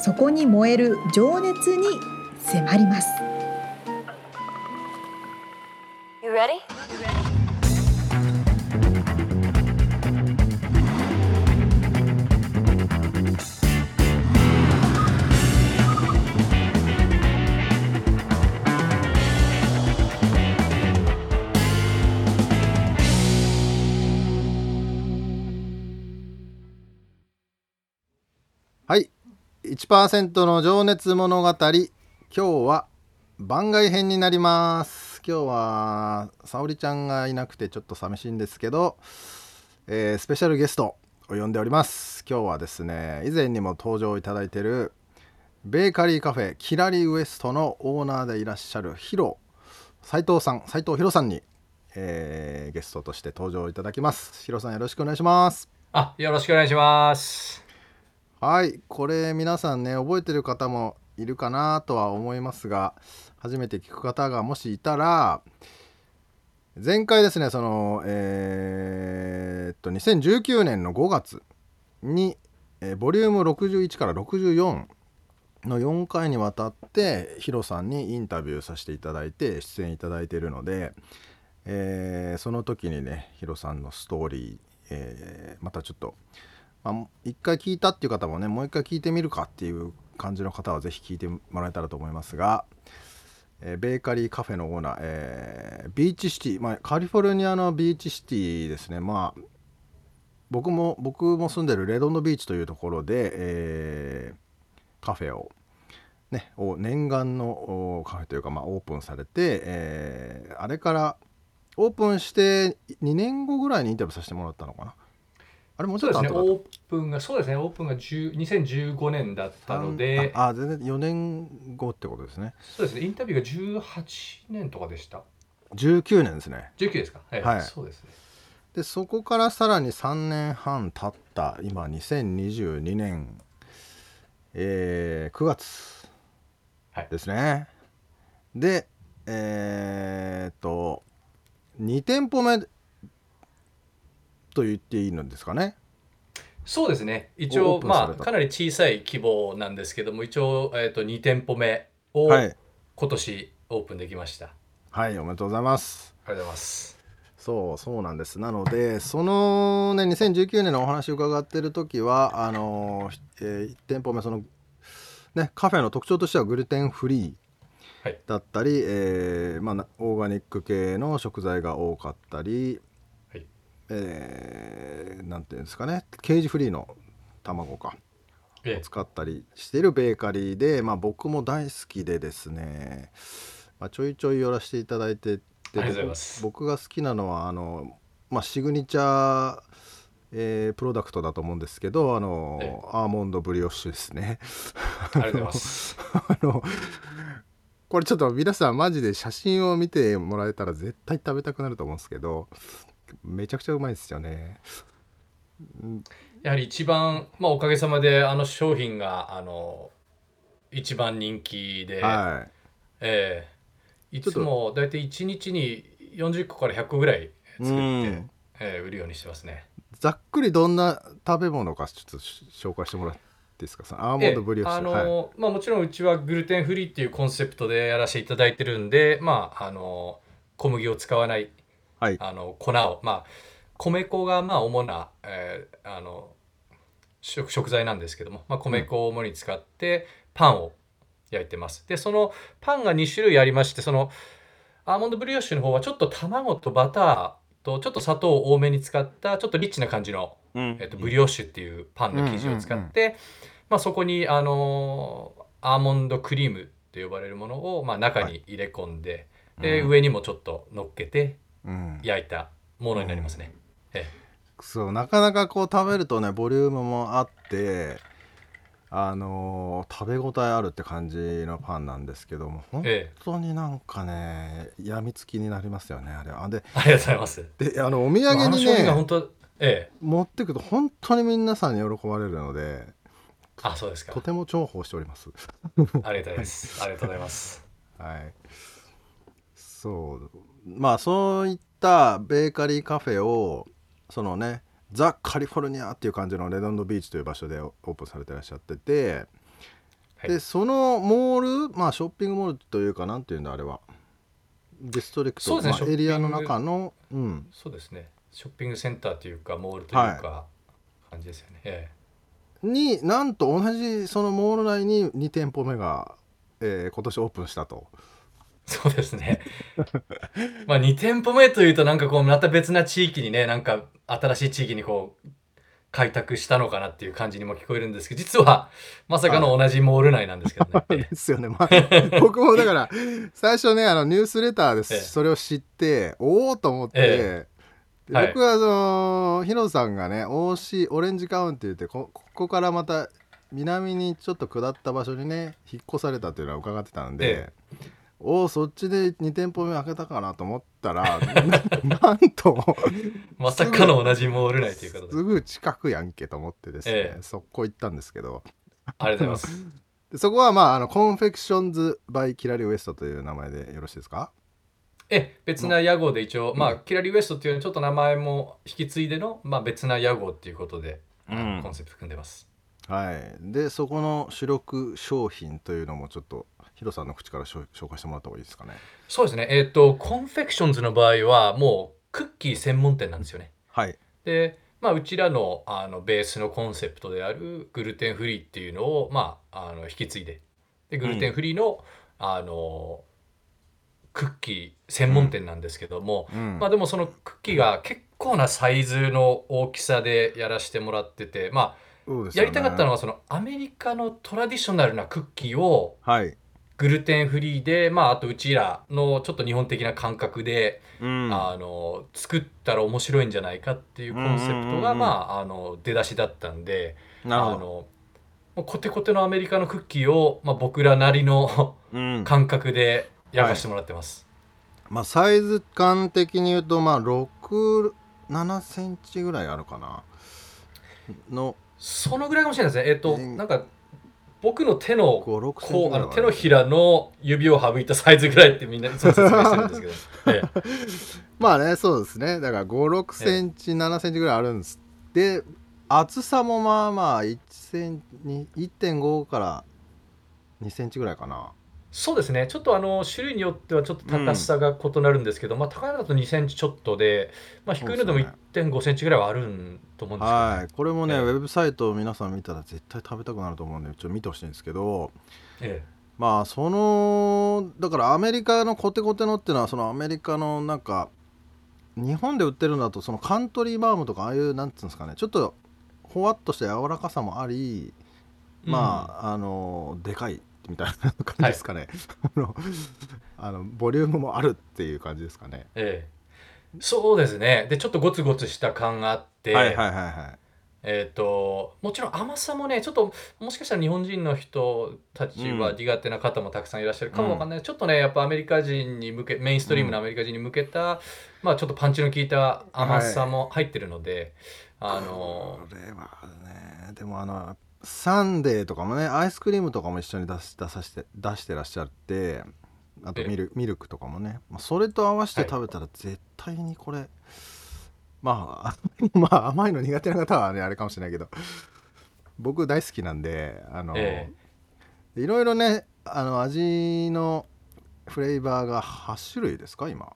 そこに燃える情熱に迫ります。You ready? 1%の情熱物語。今日は番外編になります。今日は沙織ちゃんがいなくてちょっと寂しいんですけど、えー、スペシャルゲストを呼んでおります。今日はですね以前にも登場いただいているベーカリーカフェキラリウエストのオーナーでいらっしゃるヒロ斉藤さん斉藤ヒロさんに、えー、ゲストとして登場いただきます。ヒロさんよろしくお願いします。あよろしくお願いします。はいこれ皆さんね覚えてる方もいるかなとは思いますが初めて聞く方がもしいたら前回ですねそのえー、っと2019年の5月に、えー、ボリューム61から64の4回にわたってヒロさんにインタビューさせていただいて出演いただいているので、えー、その時にねヒロさんのストーリー、えー、またちょっとまあ、一回聞いたっていう方もねもう一回聞いてみるかっていう感じの方は是非聞いてもらえたらと思いますが、えー、ベーカリーカフェのオーナー、えー、ビーチシティ、まあ、カリフォルニアのビーチシティですね。まあ僕も僕も住んでるレドンドビーチというところで、えー、カフェをね念願のカフェというか、まあ、オープンされて、えー、あれからオープンして2年後ぐらいにインタビューさせてもらったのかな。あれもうちょっとですね、オープンが、そうですね、オープンが2015年だったので、ああ、全然4年後ってことですね。そうですね、インタビューが18年とかでした。19年ですね。19ですか？はい、はい、そうですね。で、そこからさらに3年半経った、今、2022年、えー、9月ですね。はい、で、えー、っと、2店舗目と言っていいのですかね？そうですね。一応まあかなり小さい規模なんですけども一応、えー、と2店舗目を今年オープンできました、はい、はい、おめでとうございます。ありがとうございます。そうそうなんです。なのでそのね2019年のお話を伺ってる時はあの、えー、1店舗目そのねカフェの特徴としてはグルテンフリーだったり、はい、えー、まあ、オーガニック系の食材が多かったり、えー、なんていうんですかねケージフリーの卵かを使ったりしているベーカリーで、まあ、僕も大好きでですね、まあ、ちょいちょい寄らせていただいて僕が好きなのはあの、まあ、シグニチャーえー、プロダクトだと思うんですけどあの、アーモンドブリオッシュですね。ありがとうございます。あのこれちょっと皆さんマジで写真を見てもらえたら絶対食べたくなると思うんですけどめちゃくちゃうまいですよね。やはり一番、まあ、おかげさまであの商品があの一番人気で、はい、えー、いつも大体1日に40個から100個ぐらい作って、えー、売るようにしてますね。ざっくりどんな食べ物かちょっと紹介してもらっていいですか？アーモンドブリオッシュ、あの、はい、まあ、もちろんうちはグルテンフリーっていうコンセプトでやらせていただいてるんでまああの小麦を使わないはい、あの粉を。まあ米粉がまあ主な、えー、あの食食材なんですけども、まあ、米粉を主に使ってパンを焼いてます。でそのパンが2種類ありましてそのアーモンドブリオッシュの方はちょっと卵とバターとちょっと砂糖を多めに使ったちょっとリッチな感じの、うん、えっと、ブリオッシュっていうパンの生地を使って、まあ、そこにあのアーモンドクリームと呼ばれるものを、まあ、中に入れ込んで、はい、で、上にもちょっと乗っけて焼いたものになりますね。うん、そうなかなかこう食べるとねボリュームもあってあのー食べ応えあるって感じのパンなんですけども本え。え当になんかねやみつきになりますよねあれあでありがとうございます。であのお土産にね本当ええ。持ってくと本当に皆さんに喜ばれるのであそうですか。とても重宝しております。ありがとうございます。ありがとうございます。はい。そうまあそういったベーカリーカフェをそのねザ・カリフォルニアっていう感じのレドンドビーチという場所でオープンされてらっしゃってて、はい。でそのモールまあショッピングモールというかなんていうんだあれは。ディストリクト、ねショッピング。エリアの中の、うん、そうですね。ショッピングセンターというかモールというか、感じですよね。えになんと同じそのモール内に2店舗目が、えー今年オープンしたと。えそうですね まあ2店舗目というとなんかこうまた別な地域にねなんか新しい地域にこう開拓したのかなっていう感じにも聞こえるんですけど実はまさかの同じモール内なんですけどね、え えですよね、まあ、僕もだから 最初ねあのニュースレターでええ。それを知って、おおと思って、えではい。僕はあのヒロさんがね OC オレンジカウンティってこここからまた南にちょっと下った場所にね引っ越されたっていうのは伺ってたんで、えおおそっちで2店舗目開けたかなと思ったらな なんとまさかの同じモール内ということで。すぐ近くやんけと思ってですね、ええ。速攻行ったんですけど。ありがとうございます。でそこはまああの Confections by Kirari West という名前でよろしいですか？え別な屋号で一応、まあ、 Kirari West っていうちょっと名前も引き継いでの、まあ、別な屋号っていうことで、うん。コンセプト組んでます。はい、でそこの主力商品というのもちょっとヒロさんの口から紹介してもらった方がいいですかね。そうですね。えっ、と、 Confections の場合は、もうクッキー専門店なんですよね。はい。で、まあ、うちらのあのベースのコンセプトであるグルテンフリーっていうのを、まあ、あの引き継いで、でグルテンフリーの、あのクッキー専門店なんですけども、うん。まあでもそのクッキーが結構なサイズの大きさでやらせてもらってて、まあ、ね。やりたかったのはそのアメリカのトラディショナルなクッキーをはい、グルテンフリーで、まあ、あとうちらのちょっと日本的な感覚で、うん。あの作ったら面白いんじゃないかっていうコンセプトが、まあ、あの出だしだったんであのコテコテのアメリカのクッキーを、まあ、僕らなりのうん。感覚で焼かしてもらってます。まあ、サイズ感的に言うとまあ67センチぐらいあるかな。の。そのぐらいかもしれないですね。えっ、と、うん。なんか僕の手の56センチこうあの手のひらの指を省いたサイズぐらいってみんないつも説明してるんですけど、ええ。まあねそうですね。だから56センチ、7センチぐらいあるんです。で厚さもまあまあ1センチ1.5から2センチぐらいかなそうですね。ちょっとあの種類によってはちょっと高さが異なるんですけど、まあ、高いのだと2センチちょっとで、まあ、低いのでもそうです1.5センチぐらいはあるんと思うんですけど、ねはい。これもね、ええ。ウェブサイトを皆さん見たら絶対食べたくなると思うんでちょっと見てほしいんですけどえまあそのだからアメリカのコテコテのっていうのはそのアメリカのなんか日本で売ってるのだとそのカントリーマームとかああいうなんつうんですかねちょっとほわっとした柔らかさもありえまあ、あのでかいみたいな感じですかね、あのあのボリュームもあるっていう感じですかね。ええ。そうですね。でちょっとゴツゴツした感があって、はいはいはいはい。えー、ともちろん甘さもねちょっともしかしたら日本人の人たちはうん。苦手な方もたくさんいらっしゃるかもわかんない、ちょっとねやっぱアメリカ人に向けメインストリームのアメリカ人に向けた、まあちょっとパンチの効いた甘さも入ってるので、あのこれはねでもあのサンデーとかもねアイスクリームとかも一緒に出し出さして出してらっしゃってあとええ。ミルミルクとかもね、まあ、それと合わせてはい。食べたら絶対にこれ、まあ まあ甘いの苦手な方はねあれかもしれないけど僕大好きなんであの、えいろいろねあの味のフレーバーが8種類ですか今。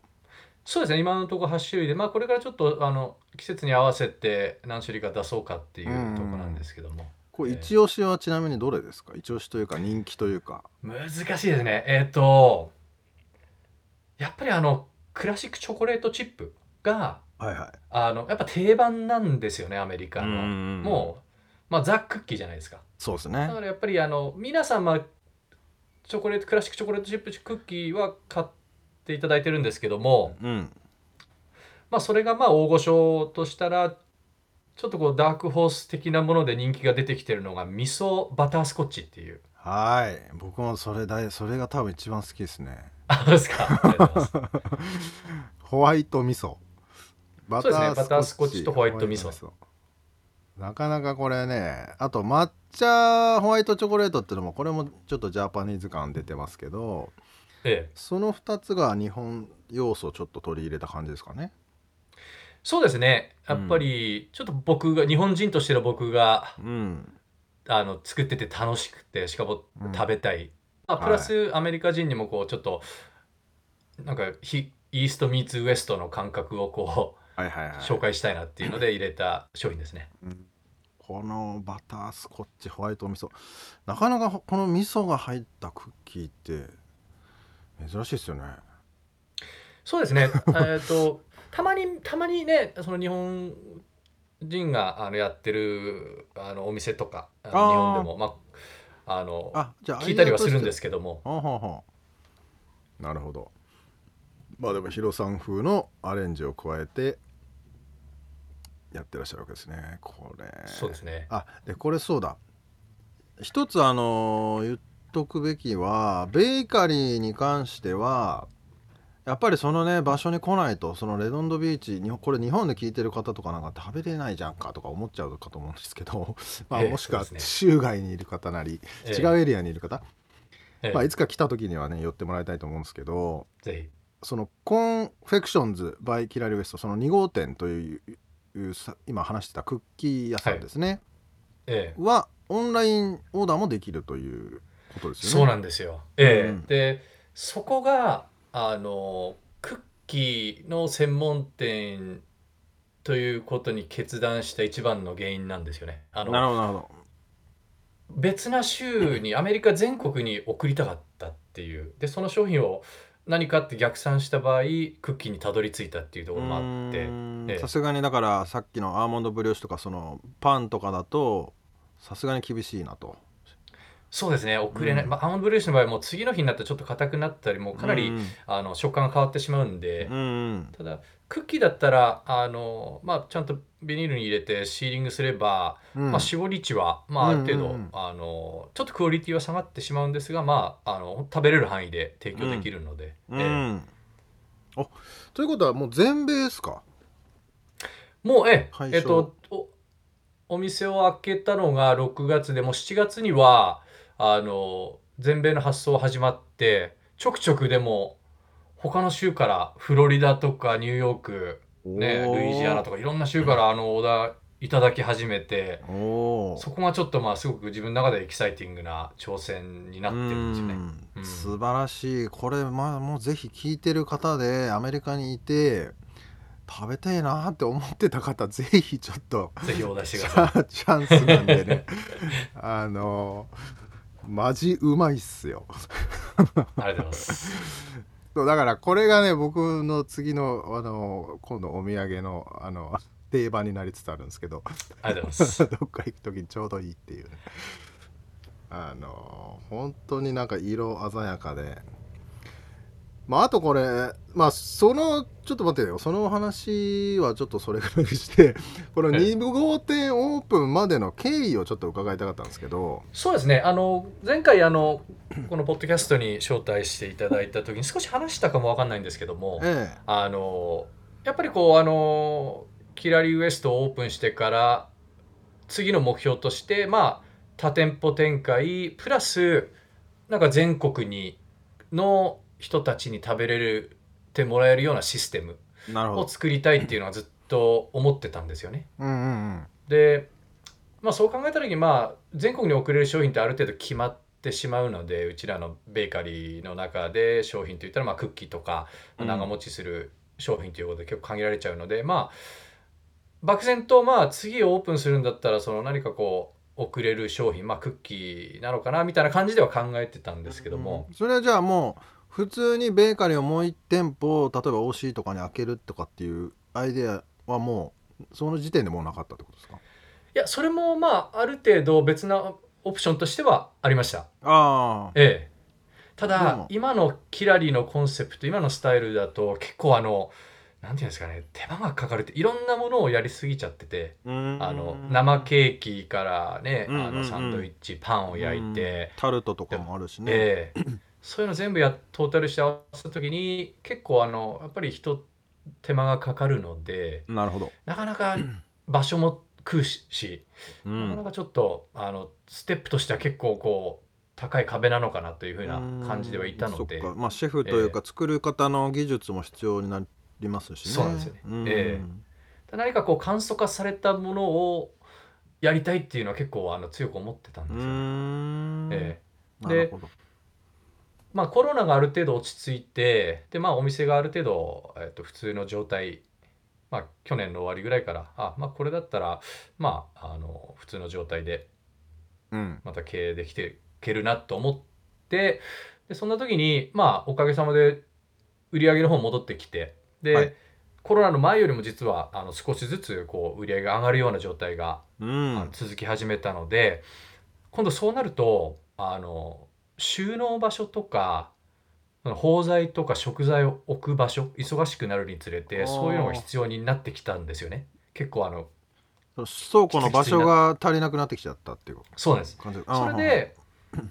そうですね今のところ8種類で、まあ、これからちょっとあの季節に合わせて何種類か出そうかっていうところなんですけども、これええ一押しはちなみにどれですか？一押しというか人気というか。難しいですね。えっ、とやっぱりあのクラシックチョコレートチップがはいはい。あのやっぱ定番なんですよねアメリカの。うんもう、まあ、ザ・クッキーじゃないですか。そうですね。だからやっぱりあの皆さん、まあ、チョコレートクラシックチョコレートチップクッキーは買っていただいてるんですけども、うん。まあ、それがまあ大御所としたらちょっとこうダークホース的なもので人気が出てきてるのが味噌バタースコッチっていう。はい。僕もそれだそれが多分一番好きですね。あそうですか。ホワイト味噌。バタースコッチとホワイト味噌。なかなかこれねあと抹茶ホワイトチョコレートっていうのもこれもちょっとジャパニーズ感出てますけど、ええ、その2つが日本要素をちょっと取り入れた感じですかねそうですね。やっぱりちょっと僕が、日本人としての僕が、うん、あの作ってて楽しくてしかも食べたい、うん、あプラスアメリカ人にもこうちょっとなんかヒイーストミーツウエストの感覚をこう、はいはいはい、紹介したいなっていうので入れた商品ですね。うん。このバタースコッチホワイト味噌。なかなかこの味噌が入ったクッキーって珍しいですよね。そうですね。えっとたまにたまにねその日本人があのやってるあのお店とか日本でもまああのあじゃあ聞いたりはするんですけども。なるほど。まあでもヒロさん風のアレンジを加えてやってらっしゃるわけですね。これ。そうですね。あでこれそうだ。一つあの言っとくべきはベーカリーに関してはやっぱりそのね場所に来ないとそのレドンドビーチにこれ日本で聞いてる方とかなんか食べれないじゃんかとか思っちゃうかと思うんですけど、まあ、もしくは州外にいる方なり、え違うエリアにいる方、えまあ、いつか来た時にはね寄ってもらいたいと思うんですけどその Confections by Kirari West その2号店という今話してたクッキー屋さんですね、はいええ、はオンラインオーダーもできるということですよね。そうなんですよ、ええ、うん、でそこがあのクッキーの専門店ということに決断した一番の原因なんですよね。あのなるほどなるほど。別な州に アメリカ全国に送りたかったっていう。でその商品を何かって逆算した場合クッキーにたどり着いたっていうところもあって。さすがにだからさっきのアーモンドブリオッシュとかそのパンとかだとさすがに厳しいなとそうですね。遅れない、うん、まあ、アーモンドブリオッシュの場合も次の日になったらちょっと硬くなったりもうかなり、うん、あの食感が変わってしまうんで、うん、ただクッキーだったらあの、まあ、ちゃんとビニールに入れてシーリングすれば、まあ、絞り値は、まあ、ある程度、あのちょっとクオリティは下がってしまうんですが、まあ、あの食べれる範囲で提供できるので。うん。えー、あということはもう全米ですか？もうええ。っとおお店を開けたのが6月でもう7月にはあの全米の発送始まってちょくちょくでも他の州からフロリダとかニューヨーク、ね、ルイジアナとかいろんな州からあのオーダーいただき始めてそこがちょっとまあすごく自分の中でエキサイティングな挑戦になってるんですね。うん、素晴らしい。これまあもうぜひ聞いてる方でアメリカにいて食べたいなって思ってた方ぜひちょっとぜひお出しください。チャンスなんでね。あのマジうまいっすよ。ありがとうございます。そうだからこれがね僕の次のあの今度お土産のあの定番になりつつあるんですけど。ありがとうございます。どっか行く時にちょうどいいっていうね。あの本当になんか色鮮やかでまああとこれまあそのちょっと待ってよ。その話はちょっとそれぐらいして この2号店オープンまでの経緯をちょっと伺いたかったんですけど。そうですね。あの前回あのこのポッドキャストに招待していただいた時に少し話したかも分かんないんですけども、ええ、あのやっぱりこうあのキラリウエストをオープンしてから次の目標としてまあ多店舗展開プラスなんか全国にの人たちに食べれるてもらえるようなシステムを作りたいっていうのはずっと思ってたんですよね。うんうんうん、で、まあ、そう考えた時にまあ全国に送れる商品ってある程度決まってしまうのでうちらのベーカリーの中で商品といったらまあクッキーとか長持ちする商品ということで結構限られちゃうので、うん、まあ漠然とまあ次オープンするんだったらその何かこう送れる商品まあクッキーなのかなみたいな感じでは考えてたんですけども、うん、それはじゃあもう普通にベーカリーをもう1店舗例えば OC とかに開けるとかっていうアイデアはもうその時点でもうなかったってことですか？いやそれもまあある程度別なオプションとしてはありました。ああ。ええ。ただ今のキラリーのコンセプト今のスタイルだと結構あのなんていうんですかね手間がかかるっていろんなものをやりすぎちゃっててあの生ケーキからね、うんうんうん。あのサンドイッチパンを焼いて、タルトとかもあるしね、ええそういうの全部やトータルして合わせた時に結構あのやっぱり人手間がかかるのでなるほど、なかなか場所も食うし、う、なかなんかちょっとあのステップとしては結構こう高い壁なのかなというふうな感じではいたので。まあシェフというか作る方の技術も必要になりますしね。そうなんですよえ何かこう簡素化されたものをやりたいっていうのは結構あの強く思ってたんうですよ。ーん。ええ。なるほどまあ、コロナがある程度落ち着いてで、まあ、お店がある程度、えっと、普通の状態、まあ、去年の終わりぐらいからあ、まあ、これだったら、まあ、あの普通の状態でうん。また経営できていけるなと思ってでそんな時に、まあ、おかげさまで売り上げの方戻ってきてで、はい。コロナの前よりも実はあの少しずつこう売り上げが上がるような状態がうん。続き始めたので、今度そうなるとあの収納場所とか包材とか食材を置く場所忙しくなるにつれてそういうのが必要になってきたんですよね。結構あの倉庫の場所が足りなくなってきちゃったっていうそうなんです。それで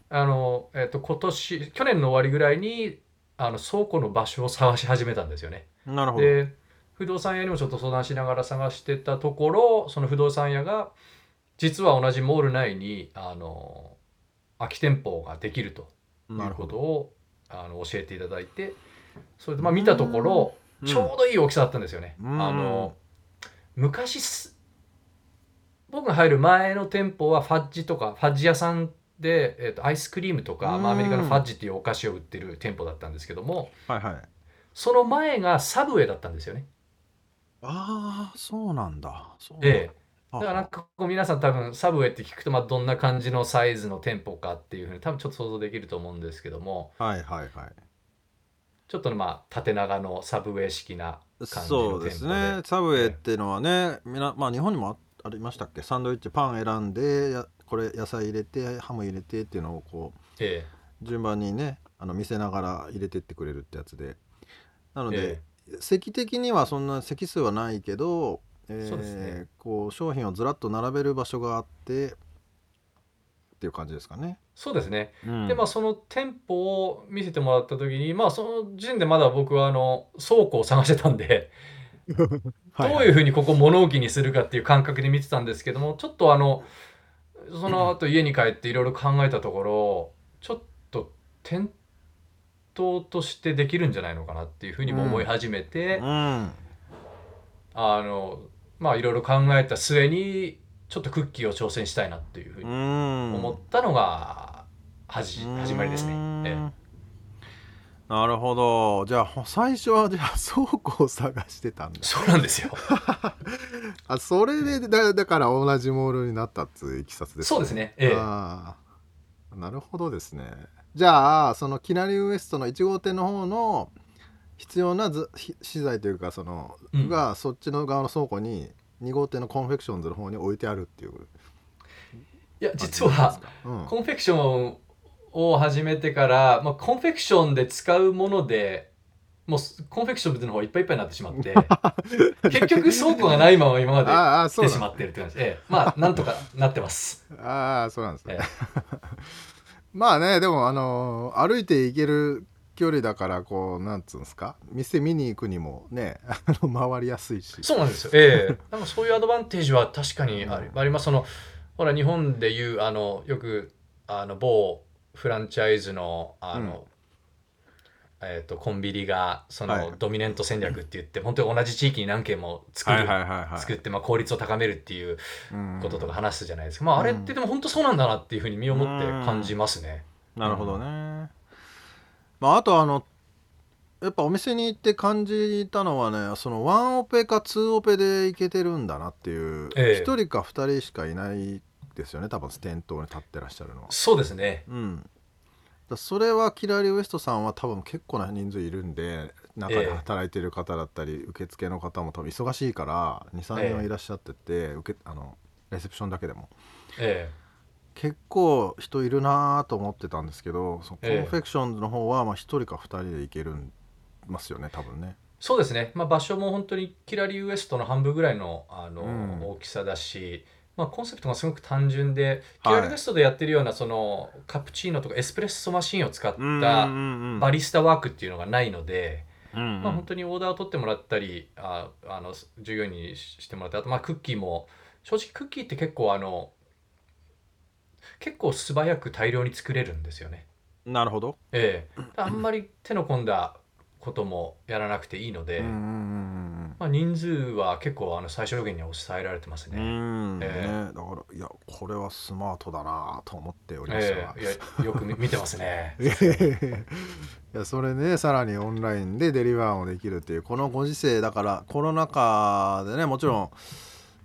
あの、えっと今年去年の終わりぐらいにあの倉庫の場所を探し始めたんですよね。あなるほど。で不動産屋にもちょっと相談しながら探してたところその不動産屋が実は同じモール内にあの空き店舗ができるということをあの教えていただいてそれでまあ見たところうん。ちょうどいい大きさだったんですよね。うん。あの昔す僕が入る前の店舗はファッジとかファッジ屋さんで、えー、とアイスクリームとか、まあ、アメリカのファッジっていうお菓子を売ってる店舗だったんですけどもはいはい。その前がサブウェイだったんですよね。ああそうなんだ。そうなんだ。ええだからなんかこう皆さん多分サブウェイって聞くとまあどんな感じのサイズの店舗かっていうふうに多分ちょっと想像できると思うんですけどもはいはいはい。ちょっとまあ縦長のサブウェイ式な感じそうでの店舗で。すね。サブウェイっていうのはねみなまあ日本にもあありましたっけ？サンドイッチパン選んでやこれ野菜入れてハム入れてっていうのをこえう順番にねあの見せながら入れてってくれるってやつで。なので、え。席的にはそんな席数はないけど、えーそうですね。こう商品をずらっと並べる場所があってっていう感じですかね。そうですね。うん。でまあその店舗を見せてもらった時にまあその時点でまだ僕はあの倉庫を探してたんで はどういうふうにここ物置にするかっていう感覚で見てたんですけどもちょっとあのその後家に帰っていろいろ考えたところちょっと店頭としてできるんじゃないのかなっていうふうにも思い始めて、うん。あのまあいろいろ考えた末にちょっとクッキーを挑戦したいなっていうふうにうん。思ったのがはじ始まりですね。うんええ。なるほど。じゃあ最初はじゃあ倉庫を探してたんだ。そうなんですよ。あそれでだだから同じモールになったっつういきさつですそうですね。ええ。なるほどですね。じゃあそのキナリウエストの1号店の方の必要な資材というかその、うん。がそっちの側の倉庫に2号店の Confections の方に置いてあるっていう。いや実はうん。コンフェクションを始めてから、まあ、コンフェクションで使うものでもうコンフェクションの方がいっぱいいっぱいになってしまって 結局倉庫がないまま今まで ああそうなん来てしまってるって感じ。で、ええ。まあ なんとかなってます。ああそうなんですね、えまあねでもあの歩いて行ける距離だからこうなんつうんですか？店見に行くにもねあの回りやすいし。そうなんですよ。ええ。なんかそういうアドバンテージは確かにあり,、あります。そのほら日本でいうあのよくあの某フランチャイズのあの、えー、とコンビニがその、はい。ドミネント戦略って言って本当に同じ地域に何軒も作る、はいはいはいはい。作って、まあ、効率を高めるっていううん。こととか話すじゃないですか、まあ、あれってでも本当そうなんだなっていうふうに身をもって感じますね。なるほどね。まああとあのやっぱお店に行って感じたのはねそのワンオペかツーオペで行けてるんだなっていう一、ええ人か二人しかいないですよね多分店頭に立ってらっしゃるのは。そうですね。うん。だそれはキラリウエストさんは多分結構な人数いるんで中で働いてる方だったり、受付の方も多分忙しいから23人はいらっしゃってて、受けあのレセプションだけでも。え結構人いるなと思ってたんですけどそのコえ。えンフェクションズの方はまあ1人か2人で行けるんますよね多分ね。そうですね、まあ、場所も本当にキラリウエストの半分ぐらいのあの、うん、大きさだし、まあ、コンセプトがすごく単純で、キラリウエストでやってるようなそのカプチーノとかエスプレッソマシンを使ったバリスタワークっていうのがないので、うんうん、まあ、本当にオーダーを取ってもらったりああの従業員にしてもらってあとまあクッキーも正直クッキーって結構あの結構素早く大量に作れるんですよね。なるほど。ええあんまり手の込んだこともやらなくていいので、まあ、人数は結構あの最小限に抑えられてますね。えー、ねだからいやこれはスマートだなと思っておりましたが、えー、いやよく見てますね。いやそれねさらにオンラインでデリバーもできるっていうこのご時世だからコロナ禍でねもちろん、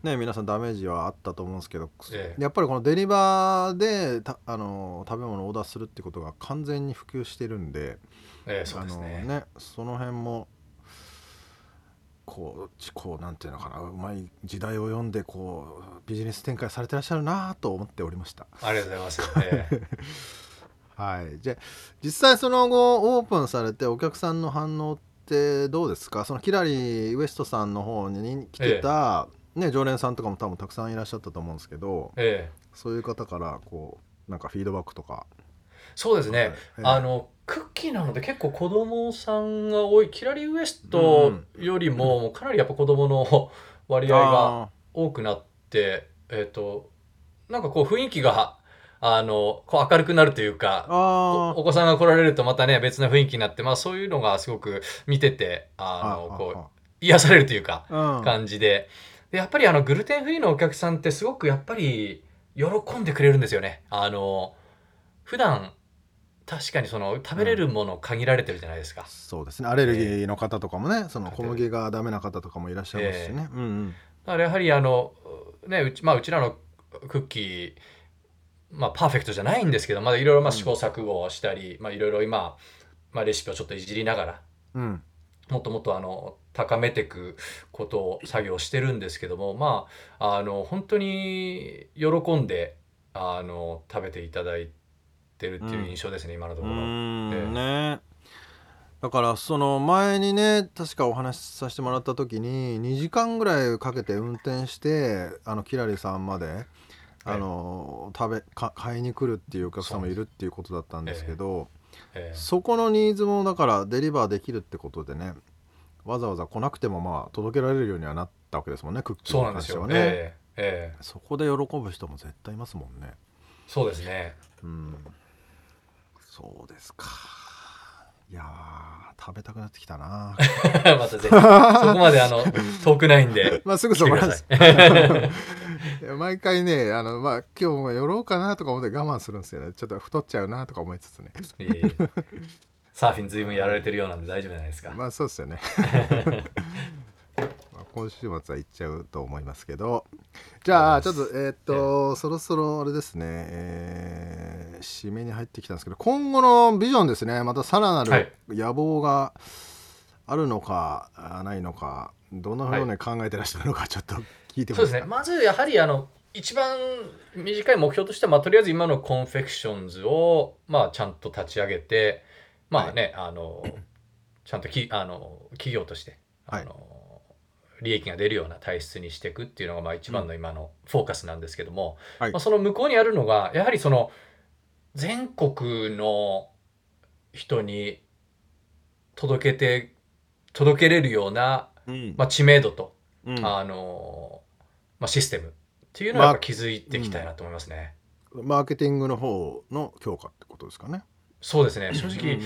ね、皆さんダメージはあったと思うんですけど、ええ、やっぱりこのデリバーでたあの食べ物をオーダーするってことが完全に普及してるんで、ええ、そうですね。ねその辺もこうこうなんていうのかなうまい時代を読んでこうビジネス展開されてらっしゃるなと思っておりました。ありがとうございます、ええ、はい。じゃ実際その後オープンされてお客さんの反応ってどうですか？そのキラリウエストさんの方に来てた、えね、常連さんとかも多分たくさんいらっしゃったと思うんですけど、ええ、そういう方からこうなんかフィードバックとか。そうですね、えあのクッキーなので結構子供さんが多いキラリウエストよりもかなりやっぱ子供の 割合が多くなって、えっ、ー、となんかこう雰囲気があのこう明るくなるというかお子さんが来られるとまたね別な雰囲気になって、まあ、そういうのがすごく見ててあのこう癒されるというか、感じででやっぱりあのグルテンフリーのお客さんってすごくやっぱり喜んでくれるんですよね。あの普段確かにその食べれるもの限られてるじゃないですか、そうですね。アレルギーの方とかもね、その小麦がダメな方とかもいらっしゃいますしね、うんうん、だからやはりあのねうち,、まあ、うちらのクッキーまあパーフェクトじゃないんですけどまだいろいろ試行錯誤をしたり、まあいろいろ今、まあ、レシピをちょっといじりながら、うん、もっともっとあの高めていくことを作業してるんですけどもまああの本当に喜んであの食べていただいて。るっていう印象ですね、今のところ。ねだからその前にね確かお話しさせてもらった時に2時間ぐらいかけて運転してあのキラリさんまであの、食べか買いに来るっていうお客さんもいるっていうことだったんですけど、ええ。え、そこのニーズもだからデリバーできるってことでねわざわざ来なくてもまあ届けられるようにはなったわけですもんねクッキーに関してはね。そこで喜ぶ人も絶対いますもんね。そうですね。うん。そうですかいや食べたくなってきたな。またぜひ。そこまであの 遠くないんで。まあすぐそこです。毎回ねあのまあ今日も寄ろうかなとか思って我慢するんですよね。ちょっと太っちゃうなとか思いつつね。サーフィンずいぶんやられてるようなんで大丈夫じゃないですか。まあそうですよね今週末は行っちゃうと思いますけど。じゃあちょっとえー、っと、そろそろあれですね、えー、締めに入ってきたんですけど今後のビジョンですね。またさらなる野望があるのか、はい、ないのかどんなふうに考えてらっしゃるのか ちょっと聞いてもそうですね。まずやはりあの一番短い目標としては、まあ、とりあえず今の Confections を、まあ、ちゃんと立ち上げてまあね、はい、あのちゃんときあの企業としてあの、はい利益が出るような体質にしていくっていうのがまあ一番の今のフォーカスなんですけども、はい、まあ、その向こうにあるのがやはりその全国の人に届けて届けれるような、うん、まあ、知名度と、うん、あのまあ、システムっていうのはやっぱ築いていきたいなと思いますね、マーケティングの方の強化ってことですかね。そうですね。正直、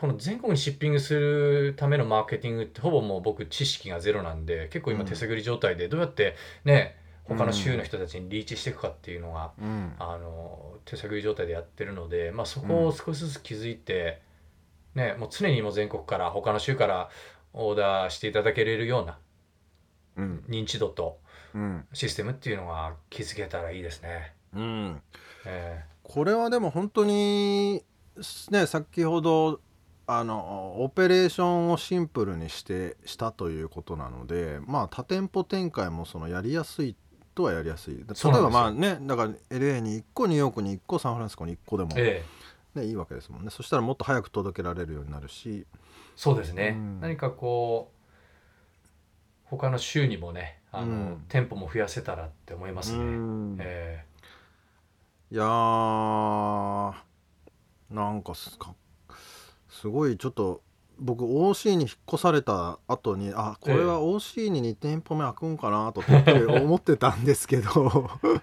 この全国にシッピングするためのマーケティングってほぼもう僕知識がゼロなんで結構今手探り状態でどうやってね他の州の人たちにリーチしていくかっていうのが、うん、あの手探り状態でやってるので、まあ、そこを少しずつ気づいて、ね、もう常にもう全国から他の州からオーダーしていただけれるような認知度とシステムっていうのが築けたらいいですね。うん。えー、これはでも本当にね先ほどあのオペレーションをシンプルにしてしたということなのでまあ多店舗展開もそのやりやすいとはやりやすい。例えばまあねだから LA に1個ニューヨークに1個サンフランシスコに1個でもね、いいわけですもんね。そしたらもっと早く届けられるようになるし。そうですね、うん。何かこう他の州にもねあの、うん。店舗も増やせたらって思いますね、うん。え。いやーなんかすかすごいちょっと僕 OC に引っ越された後にあこれは OC に2店舗目開くんかなと思ってたんですけど。ー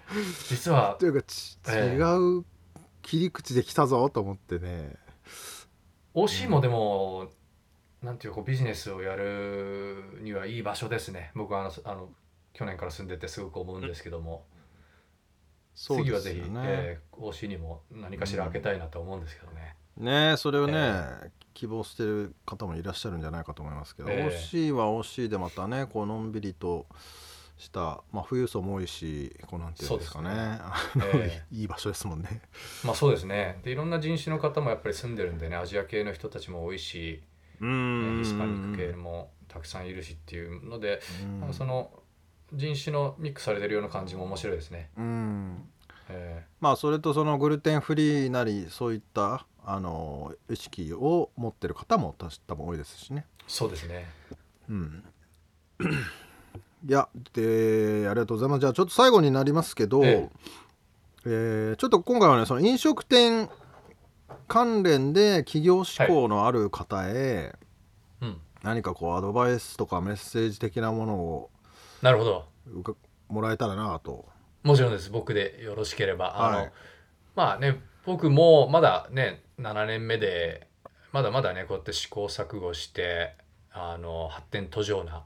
実は というかちええ。違う切り口で来たぞと思ってね。OC もでも、なんていうかビジネスをやるにはいい場所ですね。僕はあのあの去年から住んでてすごく思うんですけども、そう次はぜひ、えー OC にも何かしら開けたいなと思うんですけどね、ねそれをね、え希望してる方もいらっしゃるんじゃないかと思いますけど、ええ。OC は OC でまたねこうのんびりとした、まあ、富裕層も多いしこうなんていうんですかね。ね。え いい場所ですもんね。まあそうですね。でいろんな人種の方もやっぱり住んでるんでねアジア系の人たちも多いし、うねん。ヒスパニック系もたくさんいるしっていうので、うん。なんかその人種のミックスされてるような感じも面白いですね。うん。え。まあそれとそのグルテンフリーなりそういったあの意識を持ってる方も多分多いですしね。そうですね。うん、いやでありがとうございますじゃあちょっと最後になりますけど、ええーちょっと今回はねその飲食店関連で企業志向のある方へ、うん、何かこうアドバイスとかメッセージ的なものをなるほど。もらえたらなと。もちろんです。僕でよろしければ。あの、はいまあね、僕もまだね、7年目で、まだまだね、こうやって試行錯誤して、あの、発展途上な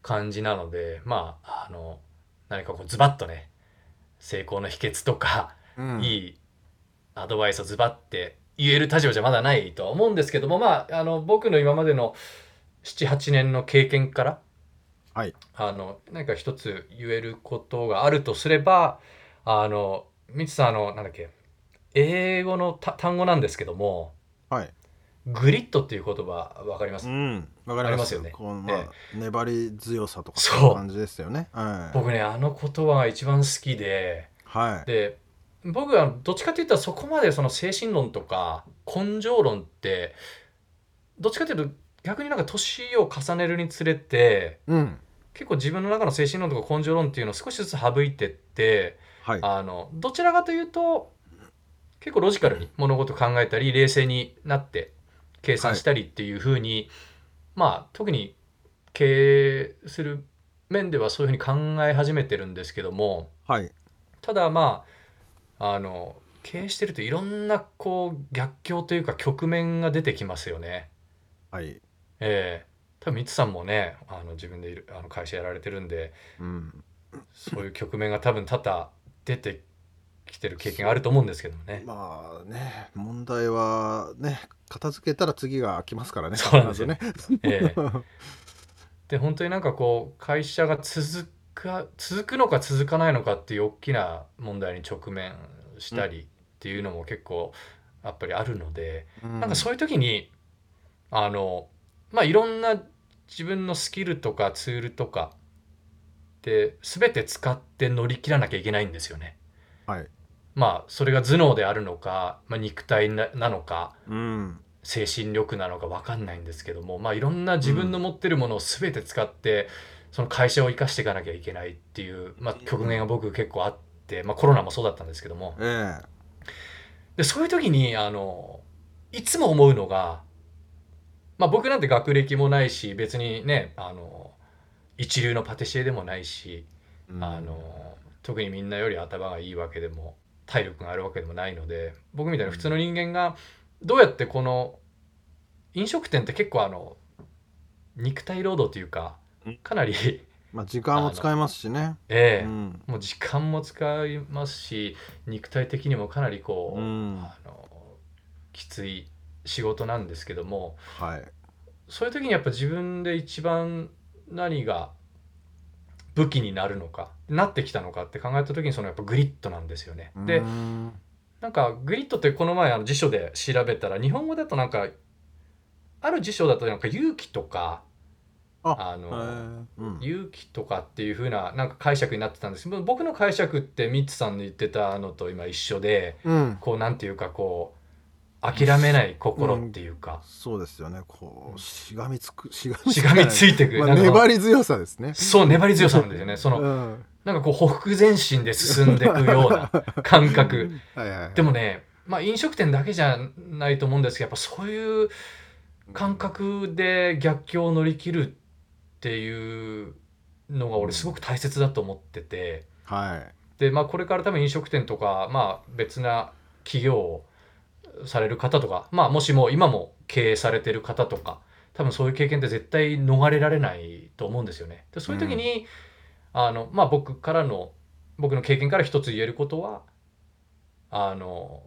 感じなので、まあ、あの、何かこうズバッとね、成功の秘訣とか、うん。いいアドバイスをズバって言える立場じゃまだないとは思うんですけどもまああの僕の今までの78年の経験からはい。あの何か一つ言えることがあるとすればあのミツさんあのなんだっけ英語のた単語なんですけどもはい。グリッドっていう言葉わかります、うん。わかりますよねこうまあ、え粘り強さとかそう感じですよね。はい。僕ねあの言葉が一番好きではい。で僕はどっちかっていうとそこまでその精神論とか根性論ってどっちかっていうと逆になんか年を重ねるにつれてうん。結構自分の中の精神論とか根性論っていうのを少しずつ省いてってはい。あのどちらかというと結構ロジカルに物事を考えたり冷静になって計算したりっていうふうに、まあ特に経営する面ではそういうふうに考え始めてるんですけどもはい。ただまああの経営してるといろんなこう逆境というか局面が出てきますよね。はい。ええ多分ミツさんもねあの自分でいるあの会社やられてるんでうん。そういう局面が多分多々出てきてる経験があると思うんですけどもね。まあね、問題はね、片付けたら次が来ますからね。そうなんですよね。ええで本当になんかこう会社が続か続くのか続かないのかっていう大きな問題に直面したりっていうのも結構やっぱりあるので、なんかそういう時にあのまあいろんな自分のスキルとかツールとかで全て使って乗り切らなきゃいけないんですよね。はい。まあそれが頭脳であるのか、まあ、肉体ななのかうん。精神力なのか分かんないんですけどもまあいろんな自分の持ってるものを全て使って、その会社を生かしていかなきゃいけないっていう、まあ、局面が僕結構あって、まあ、コロナもそうだったんですけども。ええ。でそういう時にあのいつも思うのが、まあ、僕なんて学歴もないし別にねあの一流のパティシエでもないし、うん。あの特にみんなより頭がいいわけでも体力があるわけでもないので僕みたいな普通の人間がどうやってこの飲食店って結構あの肉体労働というかうんかなりまあ時間も使えますしね。ええうん。もう時間も使いますし肉体的にもかなりこう、うんあのきつい仕事なんですけどもはい。そういう時にやっぱ自分で一番何が武器になるのかなってきたのかって考えた時にそのやっぱグリッドなんですよね。でうんなんかグリッドってこの前あの辞書で調べたら日本語だとなんかある辞書だとなんか勇気とかああの、ええうん勇気とかっていう風ななんか解釈になってたんですけど僕の解釈ってミッツさんの言ってたのと今一緒でうん。こうなんていうかこう諦めない心っていうか、うん、そうですよね。こうしがみつくしがみしがみつい。てく、まあ、粘り強さですね。そう粘り強さなんですよね。その、うん、なんかこうほふ前進で進んでいくような 感覚。はいはい、でもねまあ飲食店だけじゃないと思うんですけどやっぱそういう感覚で逆境を乗り切るっていうのが俺すごく大切だと思ってて、はい、でまあこれから多分飲食店とかまあ別な企業をされる方とか、まあ、もしも今も経営されてる方とか多分そういう経験って絶対逃れられないと思うんですよね。でそういう時に、うん、あのまあ、僕からの僕の経験から一つ言えることはあの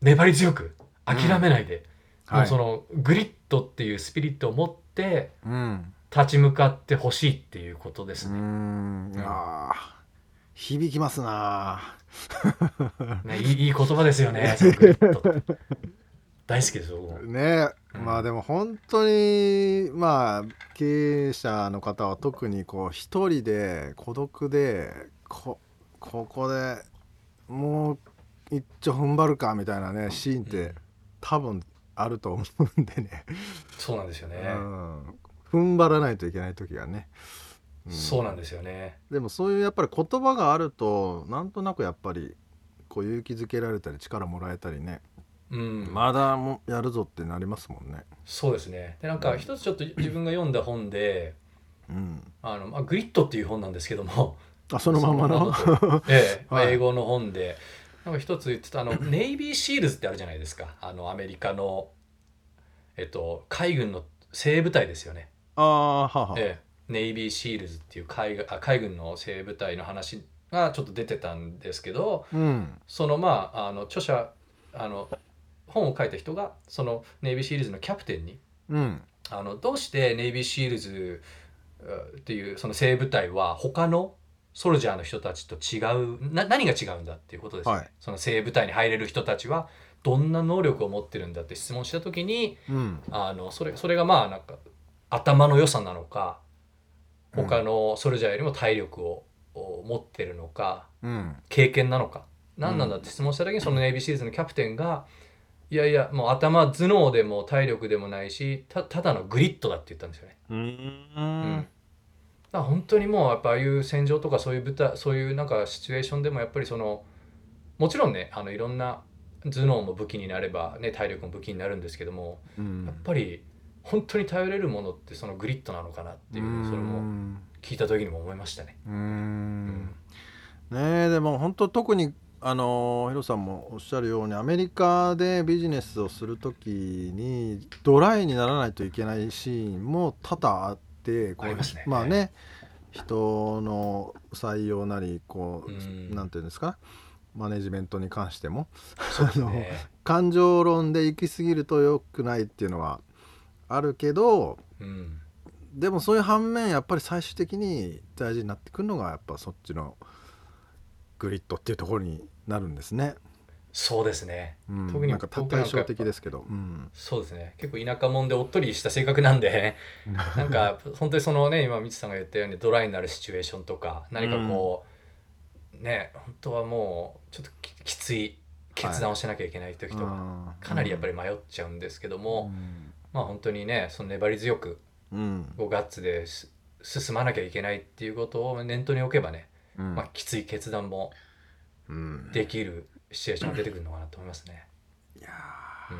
粘り強く諦めないで、うん、もうそのグリッドっていうスピリットを持って立ち向かってほしいっていうことですね。うん、あ響きますなね、いいいい言葉ですよね。大好きですよね、うん、まあでも本当にまあ経営者の方は特にこう一人で孤独でこここでもう一丁踏ん張るかみたいなねシーンって、多分あると思うんでね。そうなんですよね、うん、踏ん張らないといけない時がねそうなんですよね。でもそういうやっぱり言葉があるとなんとなくやっぱりこう勇気づけられたり力もらえたりね。うん、まだもやるぞってなりますもんね。そうですね。でなんか一つちょっと自分が読んだ本で「うん、あのまあ、グリッド」っていう本なんですけども。あそのままの？ええ、はい、英語の本で。なんか一つ言ってたあのネイビーシールズってあるじゃないですか。あのアメリカの、えっと、海軍の精鋭部隊ですよね。ああはは、ええ、ネイビーシールズっていう海あ海軍の精鋭部隊の話がちょっと出てたんですけど、うん、そのまああの著者あの本を書いた人がそのネイビーシールズのキャプテンに、うん、あのどうしてネイビーシールズっていうその精鋭部隊は他のソルジャーの人たちと違うな何が違うんだっていうことですね、はい、その精鋭部隊に入れる人たちはどんな能力を持ってるんだって質問した時に、うん、あのそれそれがまあなんか頭の良さなのか他のソルジャーよりも体力を持ってるのか、うん、経験なのか。何なんだって質問した時にそのネイビーシリーズのキャプテンが「いやいやもう頭頭脳でも体力でもないしたただのグリッドだ」って言ったんですよね。うん、だ本当にもうやっぱああいう戦場とかそういう舞台そういうなんかシチュエーションでもやっぱりそのもちろんねあのいろんな頭脳も武器になれば、ね、体力も武器になるんですけども、うん、やっぱり本当に頼れるものってそのグリッドなのかなっていうそれも聞いた時にも思いましたね。うん。ねでも本当特にあのヒロさんもおっしゃるようにアメリカでビジネスをする時にドライにならないといけないシーンも多々あってこう、ね、まあね人の採用なりこうなんていうんですかマネジメントに関しても、ね、感情論で行き過ぎると良くないっていうのはあるけど、うん、でもそういう反面やっぱり最終的に大事になってくるのがやっぱそっちのグリッドっていうところになるんですね。そうですね、うん、特になんか対照的ですけど、うん、そうですね。結構田舎者でおっとりした性格なんで なんか本当にそのね今みつさんが言ったようにドライになるシチュエーションとか何かこう、うん、ね本当はもうちょっときつい決断をしなきゃいけない時とか、はい、かなりやっぱり迷っちゃうんですけども、まあ本当にねその粘り強く、うん、ガッツで進まなきゃいけないっていうことを念頭に置けばね、うん、まあ、きつい決断もできるシチュエーションが出てくるのかなと思いますね。いや、うん、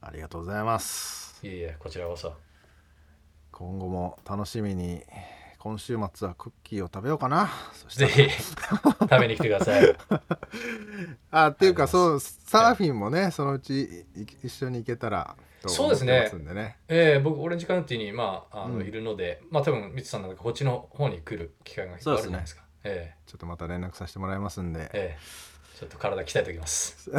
ありがとうございます。いえいえこちらこそ。今後も楽しみに今週末はクッキーを食べようかな。ぜひ。食べに来てください。あっていうかそうサーフィンもね、そのうち一緒に行けたらそうですね。ね。えー、僕オレンジカウンティにまああの、うん、いるので、まあ多分ミツさんなんかこっちの方に来る機会が結構あるじゃないですか。すね、えー、ちょっとまた連絡させてもらいますんで。えー、ちょっと体鍛えておきます。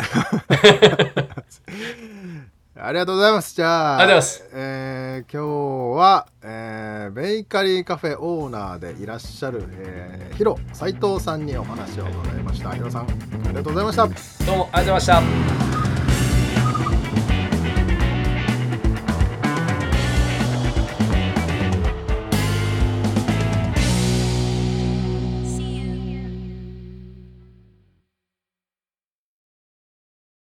ありがとうございます。じゃあ、ありがとうございます。えー、今日は、えー、ベーカリーカフェオーナーでいらっしゃる、えー、ヒロ斉藤さんにお話を伺いました。ヒロさん、ありがとうございました。どうもありがとうございました。